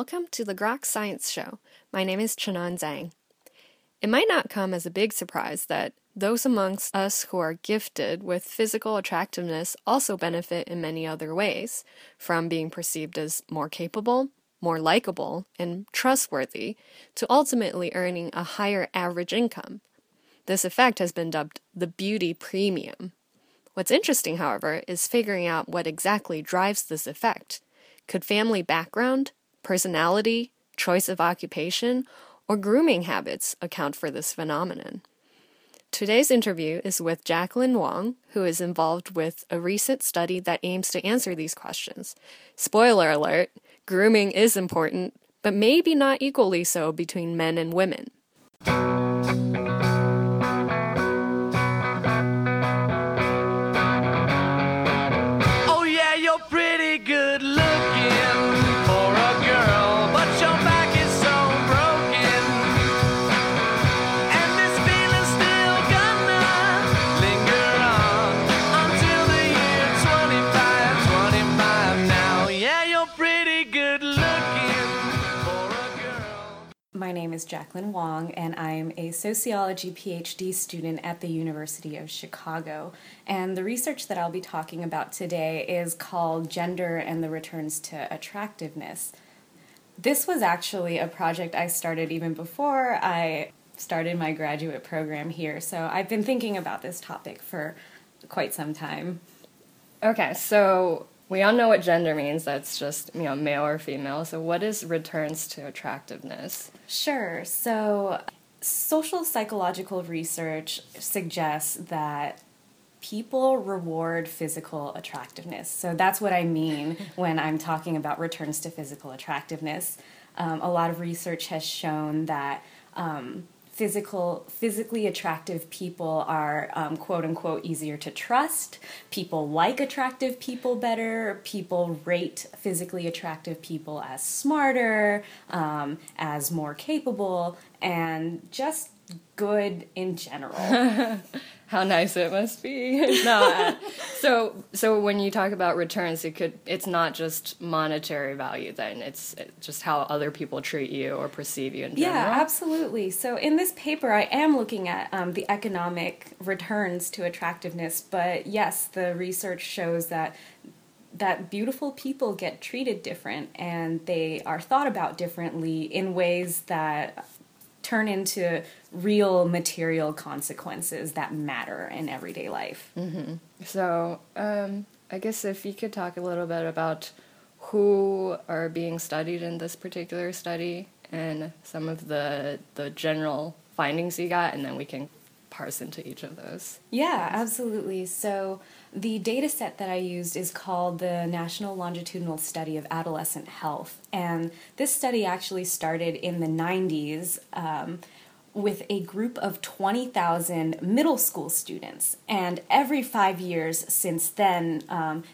welcome to the Groks Science Show. My name is Chanan Zhang. It might not come as a big surprise that those amongst us who are gifted with physical attractiveness also benefit in many other ways, from being perceived as more capable, more likable, and trustworthy, to ultimately earning a higher average income. This effect has been dubbed the beauty premium. What's interesting, however, is figuring out what exactly drives this effect. Could family background, personality, choice of occupation, or grooming habits account for this phenomenon? Today's interview is with Jacqueline Wong, who is involved with a recent study that aims to answer these questions. Spoiler alert grooming is important, but maybe not equally so between men and women. Is Jacqueline Wong, and I'm a sociology PhD student at the University of Chicago. And the research that I'll be talking about today is called Gender and the Returns to Attractiveness. This was actually a project I started even before I started my graduate program here, so I've been thinking about this topic for quite some time. Okay, so we all know what gender means. That's just, you know, male or female. So what is returns to attractiveness? Sure. So, social psychological research suggests that people reward physical attractiveness. So, that's what I mean when I'm talking about returns to physical attractiveness. Um, a lot of research has shown that. Um, physical physically attractive people are um, quote unquote easier to trust. People like attractive people better. People rate physically attractive people as smarter um, as more capable and just good in general How nice it must be. no, so so when you talk about returns, it could it's not just monetary value. Then it's it's just how other people treat you or perceive you in general. Yeah, absolutely. So in this paper, I am looking at um, the economic returns to attractiveness, but yes, the research shows that that beautiful people get treated different and they are thought about differently in ways that turn into real material consequences that matter in everyday life. So, um, I guess if you could talk a little bit about who are being studied in this particular study and some of the the general findings you got, and then we can parse into each of those. Yeah, absolutely. So the data set that I used is called the National Longitudinal Study of Adolescent Health. And this study actually started in the 90s um, with a group of 20,000 middle school students. And every five years since then, um,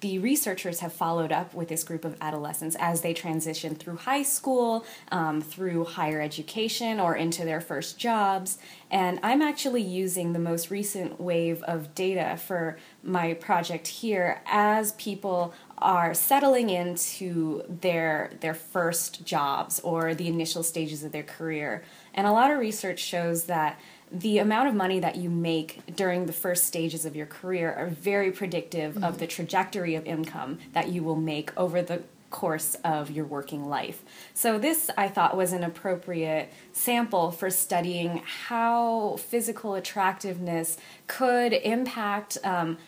the researchers have followed up with this group of adolescents as they transition through high school, um, through higher education, or into their first jobs. And I'm actually using the most recent wave of data for my project here as people are settling into their their first jobs or the initial stages of their career. And a lot of research shows that the amount of money that you make during the first stages of your career are very predictive of the trajectory of income that you will make over the course of your working life. So, this I thought was an appropriate sample for studying how physical attractiveness could impact um,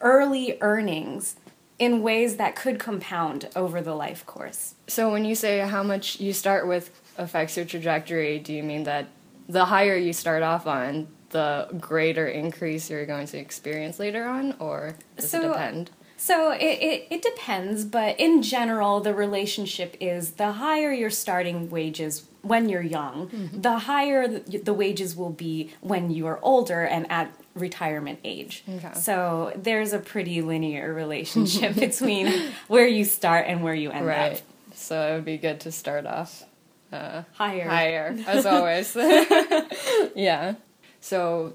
early earnings in ways that could compound over the life course. So when you say how much you start with affects your trajectory, do you mean that the higher you start off on, the greater increase you're going to experience later on, or does So- it depend? So it, it, it depends, but in general, the relationship is the higher your starting wages when you're young, mm-hmm. the higher the, the wages will be when you are older and at retirement age. Okay. So there's a pretty linear relationship between where you start and where you end Right. up. So it would be good to start off Higher. higher, as always. yeah. So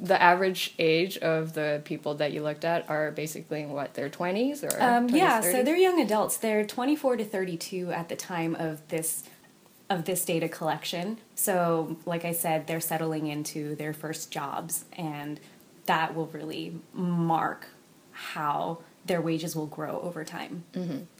the average age of the people that you looked at are basically in what their 20s or Um, 20s, yeah, so they're young adults. They're 24 to 32 at the time of this of this data collection. So, like I said, they're settling into their first jobs, and that will really mark how their wages will grow over time.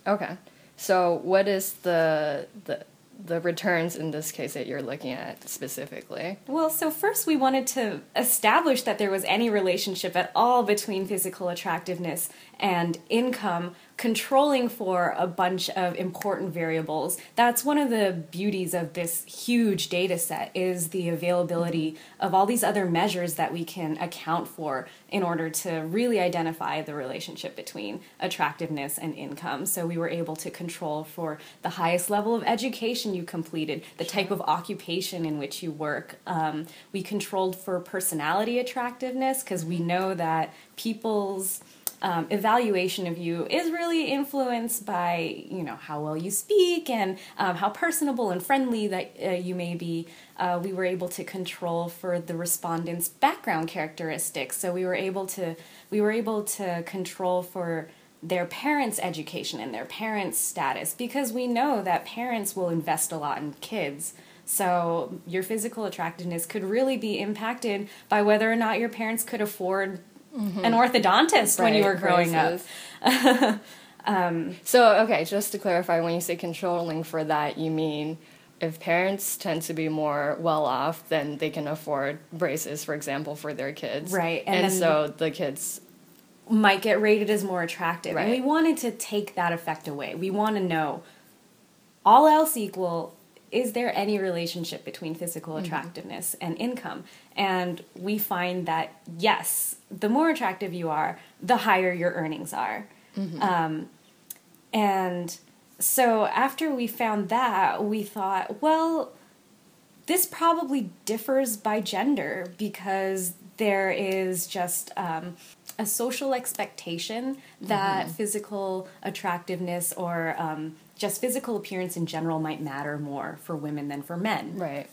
Okay. So what is the the the returns in this case that you're looking at specifically? Well, so first we wanted to establish that there was any relationship at all between physical attractiveness and income, controlling for a bunch of important variables. That's one of the beauties of this huge data set is the availability of all these other measures that we can account for in order to really identify the relationship between attractiveness and income. So we were able to control for the highest level of education you completed, the type of occupation in which you work. Um, we controlled for personality attractiveness because we know that people's um, evaluation of you is really influenced by you know how well you speak and um, how personable and friendly that uh, you may be. Uh, we were able to control for the respondents' background characteristics, so we were able to we were able to control for their parents' education and their parents' status because we know that parents will invest a lot in kids. So your physical attractiveness could really be impacted by whether or not your parents could afford Mm-hmm. an orthodontist when you were growing up. braces. Um, so okay, just to clarify, when you say controlling for that, you mean if parents tend to be more well off, then they can afford braces, for example, for their kids. Right, and And, so the kids might get rated as more attractive. And we wanted to take that effect away. We want to know, all else equal, is there any relationship between physical attractiveness and income? And we find that yes, the more attractive you are, the higher your earnings are. Um, and so after we found that, we thought, well, this probably differs by gender because there is just um, a social expectation that physical attractiveness or um, just physical appearance in general might matter more for women than for men right.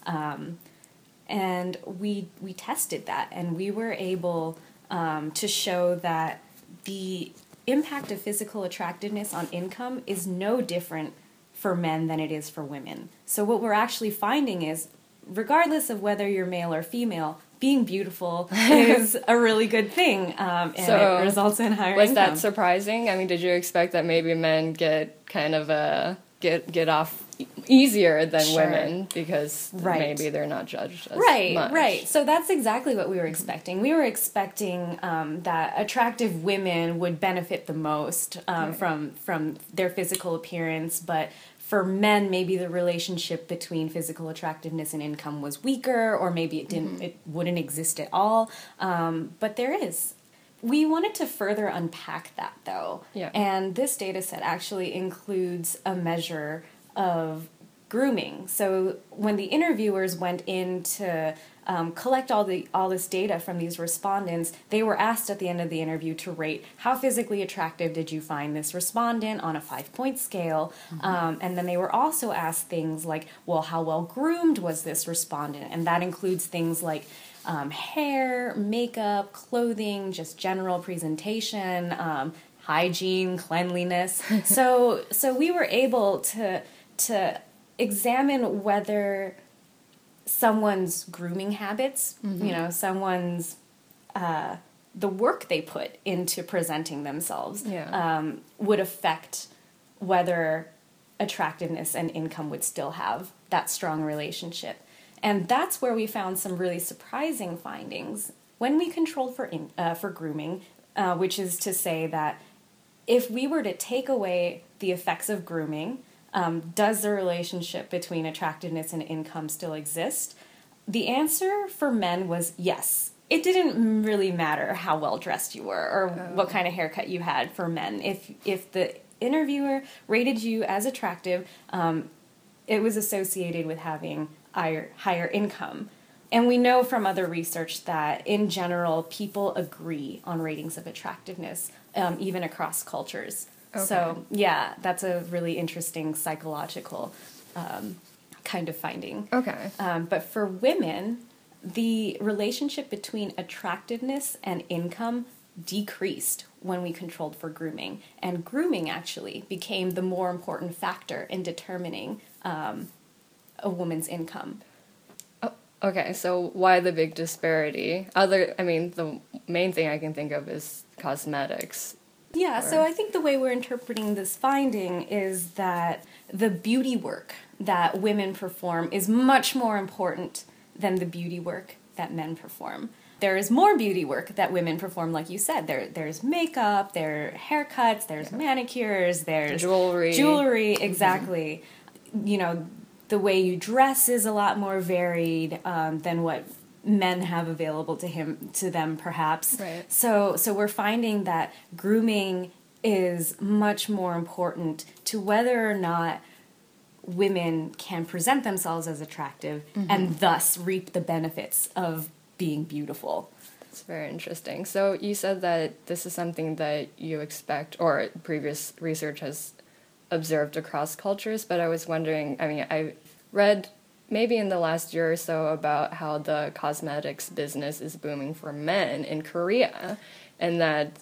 and we we tested that and we were able um, to show that the impact of physical attractiveness on income is no different for men than it is for women so what we're actually finding is regardless of whether you're male or female being beautiful is a really good thing um, and So, it results in higher Was income that surprising? I mean, did you expect that maybe men get kind of a get get off easier than Sure. women because Right. maybe they're not judged as right much? right so that's exactly what we were expecting we were expecting um, that attractive women would benefit the most um, from from their physical appearance but for men maybe the relationship between physical attractiveness and income was weaker or maybe it didn't it wouldn't exist at all. Um, but there is. We wanted to further unpack that though. Yeah. and this data set actually includes a measure of grooming. So when the interviewers went in to um, collect all the all this data from these respondents, they were asked at the end of the interview to rate how physically attractive did you find this respondent on a five point scale, um, and then they were also asked things like, well, how well groomed was this respondent, and that includes things like um, hair, makeup, clothing, just general presentation, um, hygiene, cleanliness. so so we were able to to examine whether someone's grooming habits, you know, someone's uh, the work they put into presenting themselves Yeah. um, would affect whether attractiveness and income would still have that strong relationship. And that's where we found some really surprising findings when we controlled for in, uh, for grooming, uh, which is to say that if we were to take away the effects of grooming, um, does the relationship between attractiveness and income still exist? The answer for men was yes. It didn't really matter how well dressed you were or what kind of haircut you had for men. If if the interviewer rated you as attractive, um, it was associated with having higher, higher income. And we know from other research that in general, people agree on ratings of attractiveness, um, even across cultures. So, yeah, that's a really interesting psychological um, kind of finding. Okay. Um, but for women, the relationship between attractiveness and income decreased when we controlled for grooming. And grooming actually became the more important factor in determining um, a woman's income. Oh, okay, so why the big disparity? Other, I mean, the main thing I can think of is cosmetics. Yeah, so I think the way we're interpreting this finding is that the beauty work that women perform is much more important than the beauty work that men perform. There is more beauty work that women perform, like you said. There, there's makeup, there are haircuts, there's manicures, there's Jewelry. Jewelry, exactly. You know, the way you dress is a lot more varied um, than what men have available to him to them perhaps Right. so so we're finding that grooming is much more important to whether or not women can present themselves as attractive mm-hmm. and thus reap the benefits of being beautiful. It's very interesting. So you said that this is something that you expect, or previous research has observed across cultures. But I was wondering. I mean, I read maybe in the last year or so about how the cosmetics business is booming for men in Korea, and that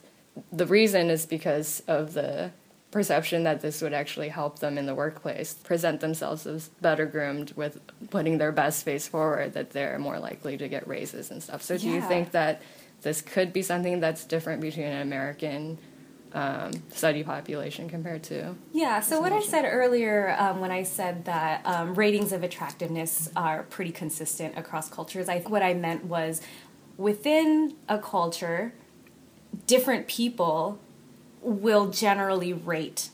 the reason is because of the perception that this would actually help them in the workplace present themselves as better groomed with putting their best face forward that they're more likely to get raises and stuff. So do you think that this could be something that's different between an american um, study population compared to Yeah, so what I said earlier um, when I said that um, ratings of attractiveness are pretty consistent across cultures, I what I meant was within a culture, different people will generally rate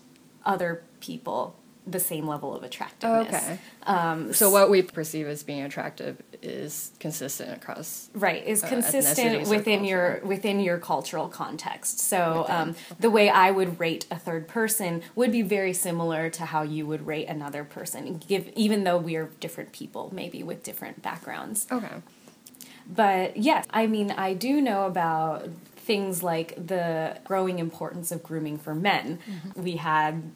other people the same level of attractiveness. okay. Um, so what we perceive as being attractive is consistent across right is uh, consistent within your within your cultural context. So um, the way i would rate a third person would be very similar to how you would rate another person give even though we are different people maybe with different backgrounds. Okay. But yes i mean i do know about things like the growing importance of grooming for men. We had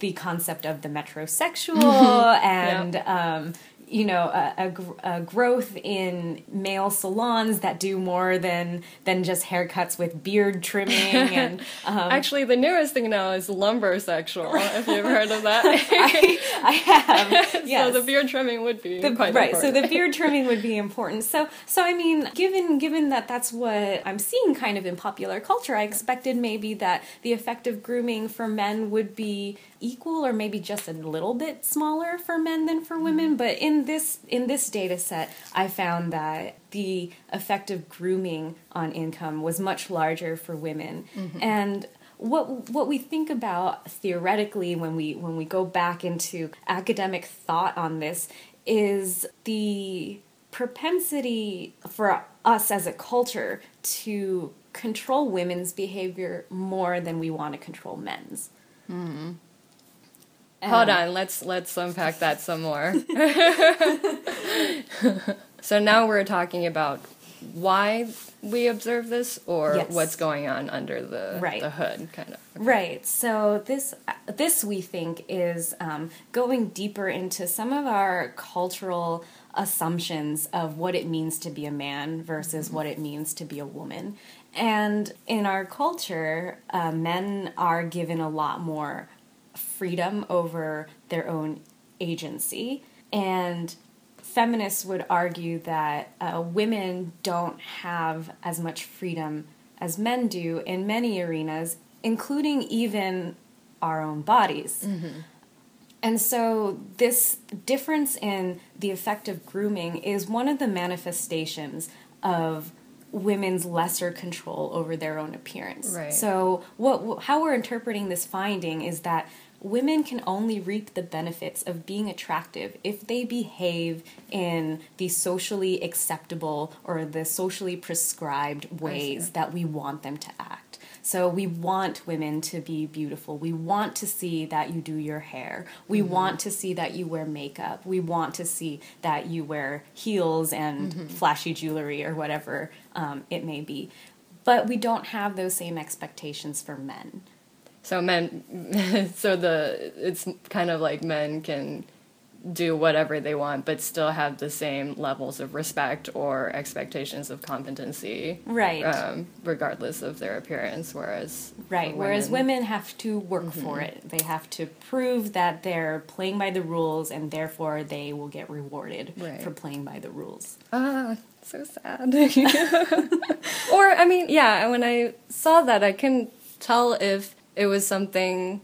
the concept of the metrosexual and um, you know a, a, a growth in male salons that do more than than just haircuts with beard trimming and um, actually the newest thing now is lumber sexual if you've heard of that? I, I have yes. so the beard trimming would be The- right important. so the beard trimming would be important. So so i mean given given that that's what i'm seeing kind of in popular culture i expected maybe that the effect of grooming for men would be equal or maybe just a little bit smaller for men than for mm-hmm. women but in this in this data set i found that the effect of grooming on income was much larger for women. Mm-hmm. And what what we think about theoretically when we when we go back into academic thought on this is the propensity for us as a culture to control women's behavior more than we want to control men's. Mm-hmm. Hold Um, on, let's let's unpack that some more. so now we're talking about why we observe this or Yes. what's going on under the Right. the hood kind of. Right. So this this we think is um, going deeper into some of our cultural assumptions of what it means to be a man versus what it means to be a woman. And in our culture, uh, men are given a lot more freedom over their own agency, and feminists would argue that uh, women don't have as much freedom as men do in many arenas, including even our own bodies. And so, this difference in the effect of grooming is one of the manifestations of women's lesser control over their own appearance. Right. So, what how we're interpreting this finding is that women can only reap the benefits of being attractive if they behave in the socially acceptable or the socially prescribed ways that we want them to act. So we want women to be beautiful. We want to see that you do your hair. We want to see that you wear makeup. We want to see that you wear heels and flashy jewelry or whatever um, it may be. But we don't have those same expectations for men. So men, so the it's kind of like men can do whatever they want, but still have the same levels of respect or expectations of competency, Right. Um, regardless of their appearance. Whereas, Right. for Whereas women have to work for it. They have to prove that they're playing by the rules and therefore they will get rewarded Right. for playing by the rules. ah, so sad. or I mean, yeah, when I saw that, I couldn't tell if it was something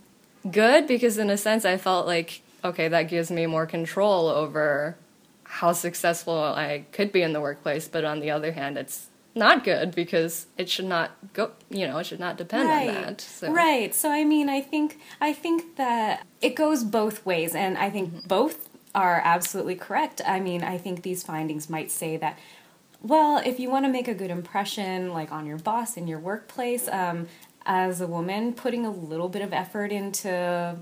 good because, in a sense, I felt like okay, that gives me more control over how successful I could be in the workplace. But on the other hand, it's not good because it should not go. You know, it should not depend on that. So. Right. So I mean, I think I think that it goes both ways, and I think both are absolutely correct. I mean, I think these findings might say that. Well, if you want to make a good impression, like on your boss in your workplace, um, as a woman, putting a little bit of effort into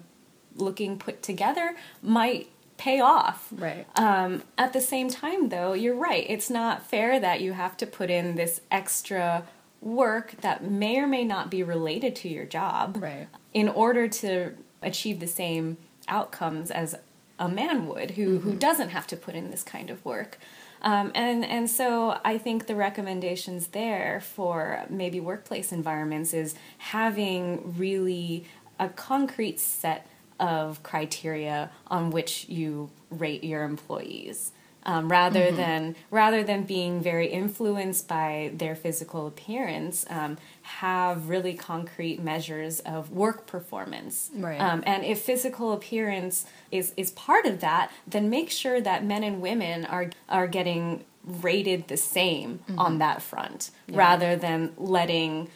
looking put together might pay off. Right. Um, at the same time, though, you're right. It's not fair that you have to put in this extra work that may or may not be related to your job Right. in order to achieve the same outcomes as a man would who, who doesn't have to put in this kind of work. Um, and and so I think the recommendations there for maybe workplace environments is having really a concrete set of criteria on which you rate your employees. Um, rather than rather than being very influenced by their physical appearance, um, have really concrete measures of work performance. Right. Um, and if physical appearance is is part of that, then make sure that men and women are are getting rated the same on that front, rather than letting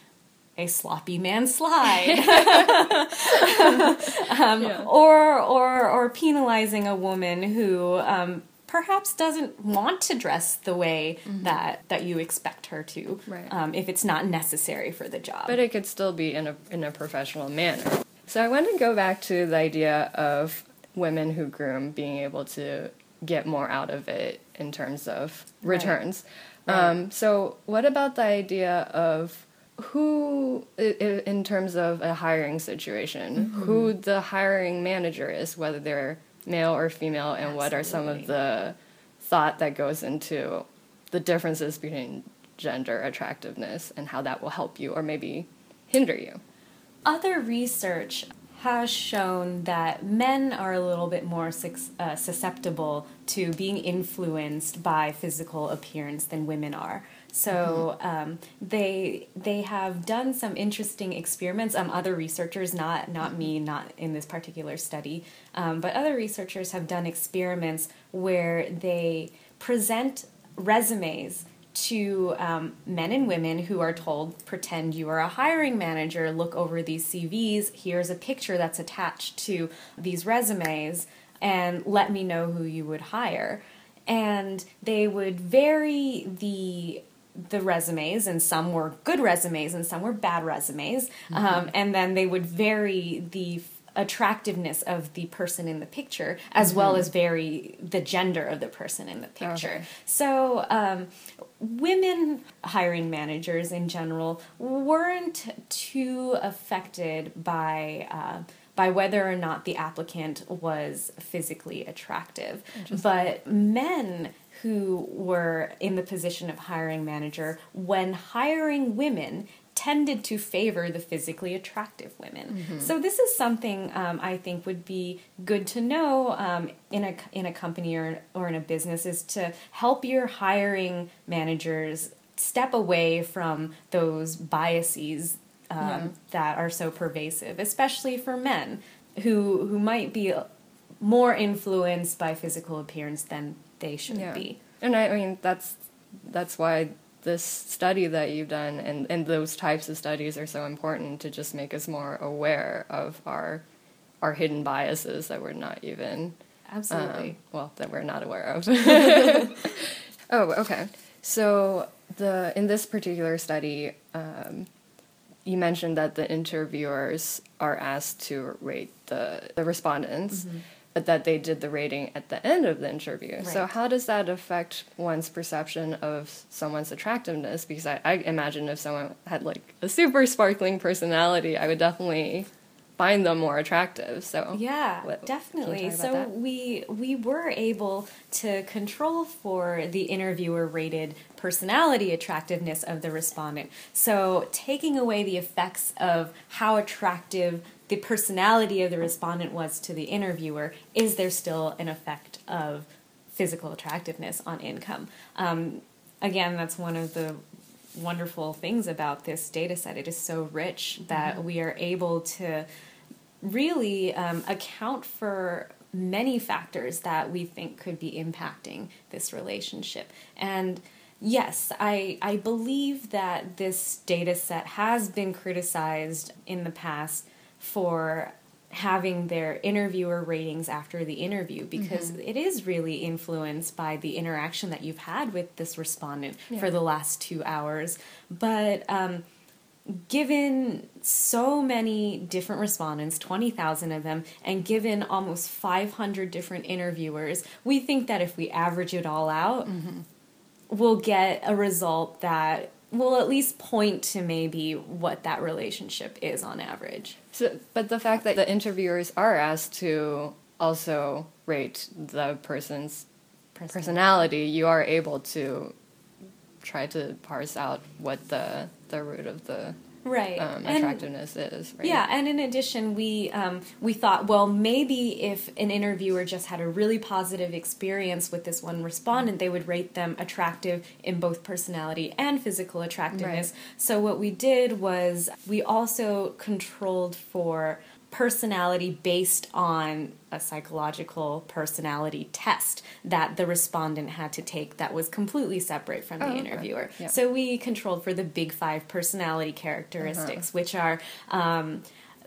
a sloppy man slide um, Yeah. or or or penalizing a woman who um, perhaps doesn't want to dress the way that that you expect her to Mm-hmm. Right. um, if it's not necessary for the job But it could still be in a in a professional manner. So I want to go back to the idea of women who groom being able to get more out of it in terms of returns. Right. Um, so what about the idea of who, in terms of a hiring situation, Mm-hmm. who the hiring manager is, whether they're male or female, and what are some of the thought that goes into the differences between gender attractiveness and how that will help you or maybe hinder you. Other research has shown that men are a little bit more uh, susceptible to being influenced by physical appearance than women are. So um, they they have done some interesting experiments. Um, other researchers, not not me, not in this particular study, um, but other researchers have done experiments where they present resumes to um, men and women who are told, pretend you are a hiring manager, look over these CVs, here's a picture that's attached to these resumes, and let me know who you would hire. And they would vary the the resumes and some were good resumes and some were bad resumes. Um, and then they would vary the attractiveness of the person in the picture as well as vary the gender of the person in the picture. Okay. so um, women hiring managers in general weren't too affected by uh, by whether or not the applicant was physically attractive. But men who were in the position of hiring manager when hiring women tended to favor the physically attractive women. So this is something um, I think would be good to know um, in a in a company or or in a business is to help your hiring managers step away from those biases um, Yeah. that are so pervasive, especially for men who who might be more influenced by physical appearance than they should be. And I, I mean that's that's why this study that you've done and, and those types of studies are so important to just make us more aware of our our hidden biases that we're not even Absolutely. um, well that we're not aware of. oh, okay. So the in this particular study, um, you mentioned that the interviewers are asked to rate the the respondents, but that they did the rating at the end of the interview. So how does that affect one's perception of someone's attractiveness? Because I, I imagine if someone had like a super sparkling personality, I would definitely find them more attractive. So Yeah, What- definitely. So that? we we were able to control for the interviewer rated personality attractiveness of the respondent. So taking away the effects of how attractive the personality of the respondent was to the interviewer, is there still an effect of physical attractiveness on income? Um, again, that's one of the wonderful things about this data set. It is so rich that we are able to really um, account for many factors that we think could be impacting this relationship. And yes, I, I believe that this data set has been criticized in the past for having their interviewer ratings after the interview because it is really influenced by the interaction that you've had with this respondent Yeah. for the last two hours. But um, given so many different respondents, 20,000 of them, and given almost 500 different interviewers, we think that if we average it all out, mm-hmm. we'll get a result that will at least point to maybe what that relationship is on average. So, but the fact that the interviewers are asked to also rate the person's personality, you are able to try to parse out what the the root of the Right. um, And- attractiveness is. Right? Yeah, and in addition, we um, we thought, well, maybe if an interviewer just had a really positive experience with this one respondent, they would rate them attractive in both personality and physical attractiveness. So what we did was we also controlled for personality based on a psychological personality test that the respondent had to take that was completely separate from the Oh, okay. interviewer. So we controlled for the big five personality characteristics, which are um,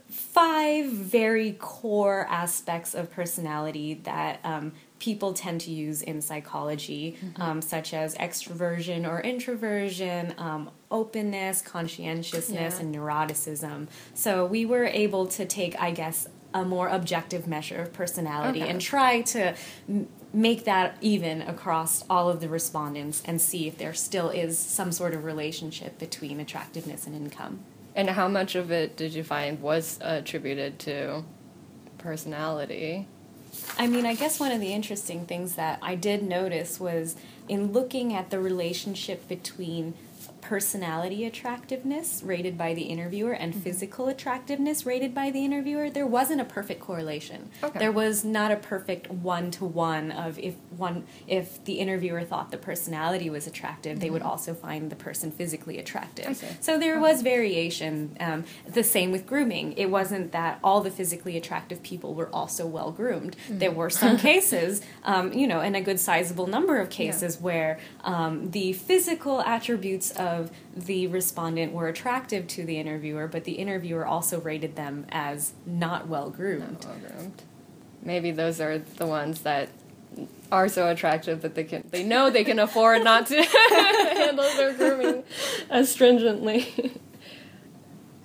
five very core aspects of personality that um, people tend to use in psychology, um, such as extroversion or introversion, um, openness, conscientiousness, Yeah. and neuroticism. So we were able to take, I guess, a more objective measure of personality Okay. and try to m- make that even across all of the respondents and see if there still is some sort of relationship between attractiveness and income. And how much of it did you find was attributed to personality? I mean, I guess one of the interesting things that I did notice was in looking at the relationship between personality attractiveness rated by the interviewer and physical attractiveness rated by the interviewer, there wasn't a perfect correlation. Okay. There was not a perfect one to one of if one if the interviewer thought the personality was attractive, they would also find the person physically attractive. So there was variation. Um, the same with grooming. It wasn't that all the physically attractive people were also well groomed. There were some cases, um, you know, and a good sizable number of cases where um, the physical attributes of the respondent were attractive to the interviewer, but the interviewer also rated them as not well groomed. Not well groomed. Maybe those are the ones that are so attractive that they can they know they can afford not to handle their grooming as stringently.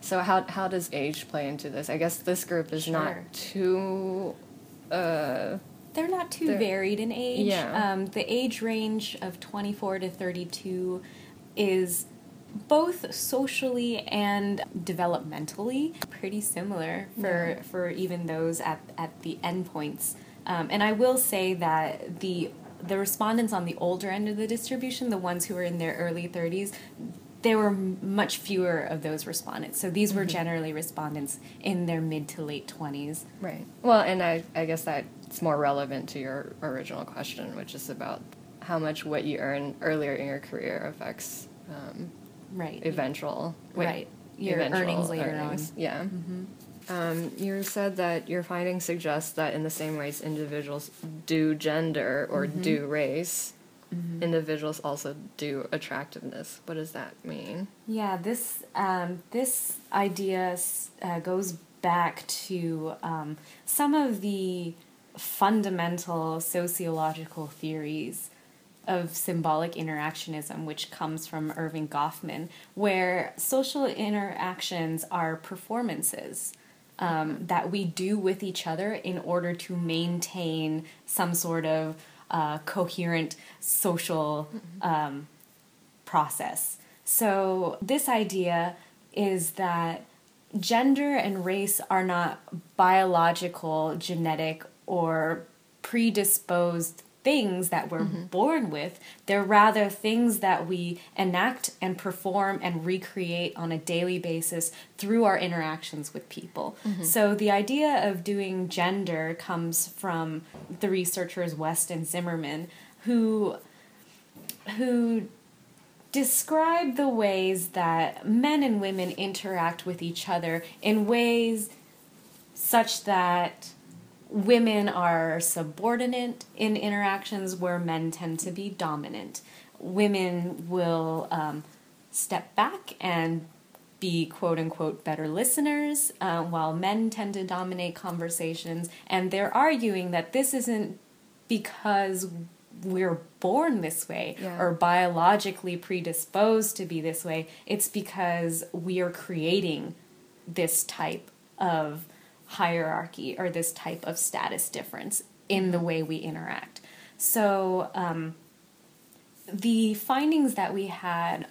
So how how does age play into this? I guess this group is Sure. not too uh They're not too They're- varied in age. Yeah. Um, the age range of 24 to 32 is both socially and developmentally pretty similar for, Yeah. for even those at, at the endpoints. Um, and I will say that the the respondents on the older end of the distribution, the ones who were in their early 30s, there were much fewer of those respondents. So these were generally respondents in their mid to late 20s. right. Well, and I I guess that's more relevant to your original question, which is about how much what you earn earlier in your career affects um, Right. eventual wait, Right. Your eventual earnings later earnings. on. Yeah. Um, you said that your findings suggest that in the same ways individuals do gender or do race, individuals also do attractiveness. What does that mean? Yeah, this um, this idea uh, goes back to um, some of the fundamental sociological theories of symbolic interactionism, which comes from Erving Goffman, where social interactions are performances um, that we do with each other in order to maintain some sort of uh, coherent social um, process. So, this idea is that gender and race are not biological, genetic, or predisposed things that we're mm-hmm. born with. They're rather things that we enact and perform and recreate on a daily basis through our interactions with people. Mm-hmm. So the idea of doing gender comes from the researchers West and Zimmerman who who describe the ways that men and women interact with each other in ways such that women are subordinate in interactions where men tend to be dominant. Women will um, step back and be quote unquote better listeners, uh, while men tend to dominate conversations. And they're arguing that this isn't because we're born this way Yeah. or biologically predisposed to be this way. It's because we are creating this type of hierarchy or this type of status difference in the way we interact. So, um, the findings that we had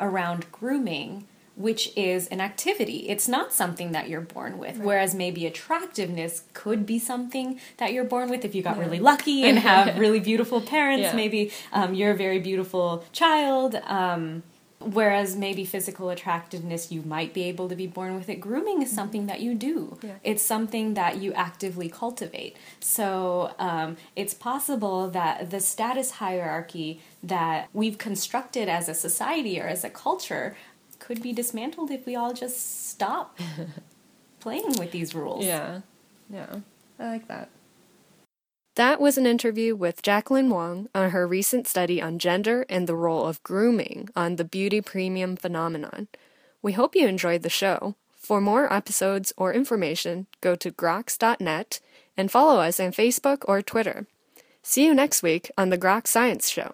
around grooming, which is an activity, it's not something that you're born with. Whereas maybe attractiveness could be something that you're born with if you got really lucky and have really beautiful parents. Yeah. Maybe um, you're a very beautiful child. Um, Whereas maybe physical attractiveness, you might be able to be born with it. Grooming is something that you do. Yeah. It's something that you actively cultivate. So um, it's possible that the status hierarchy that we've constructed as a society or as a culture could be dismantled if we all just stop playing with these rules. Yeah. Yeah. I like that. That was an interview with Jacqueline Wong on her recent study on gender and the role of grooming on the beauty premium phenomenon. We hope you enjoyed the show. For more episodes or information, go to groks.net and follow us on Facebook or Twitter. See you next week on the Groks Science Show.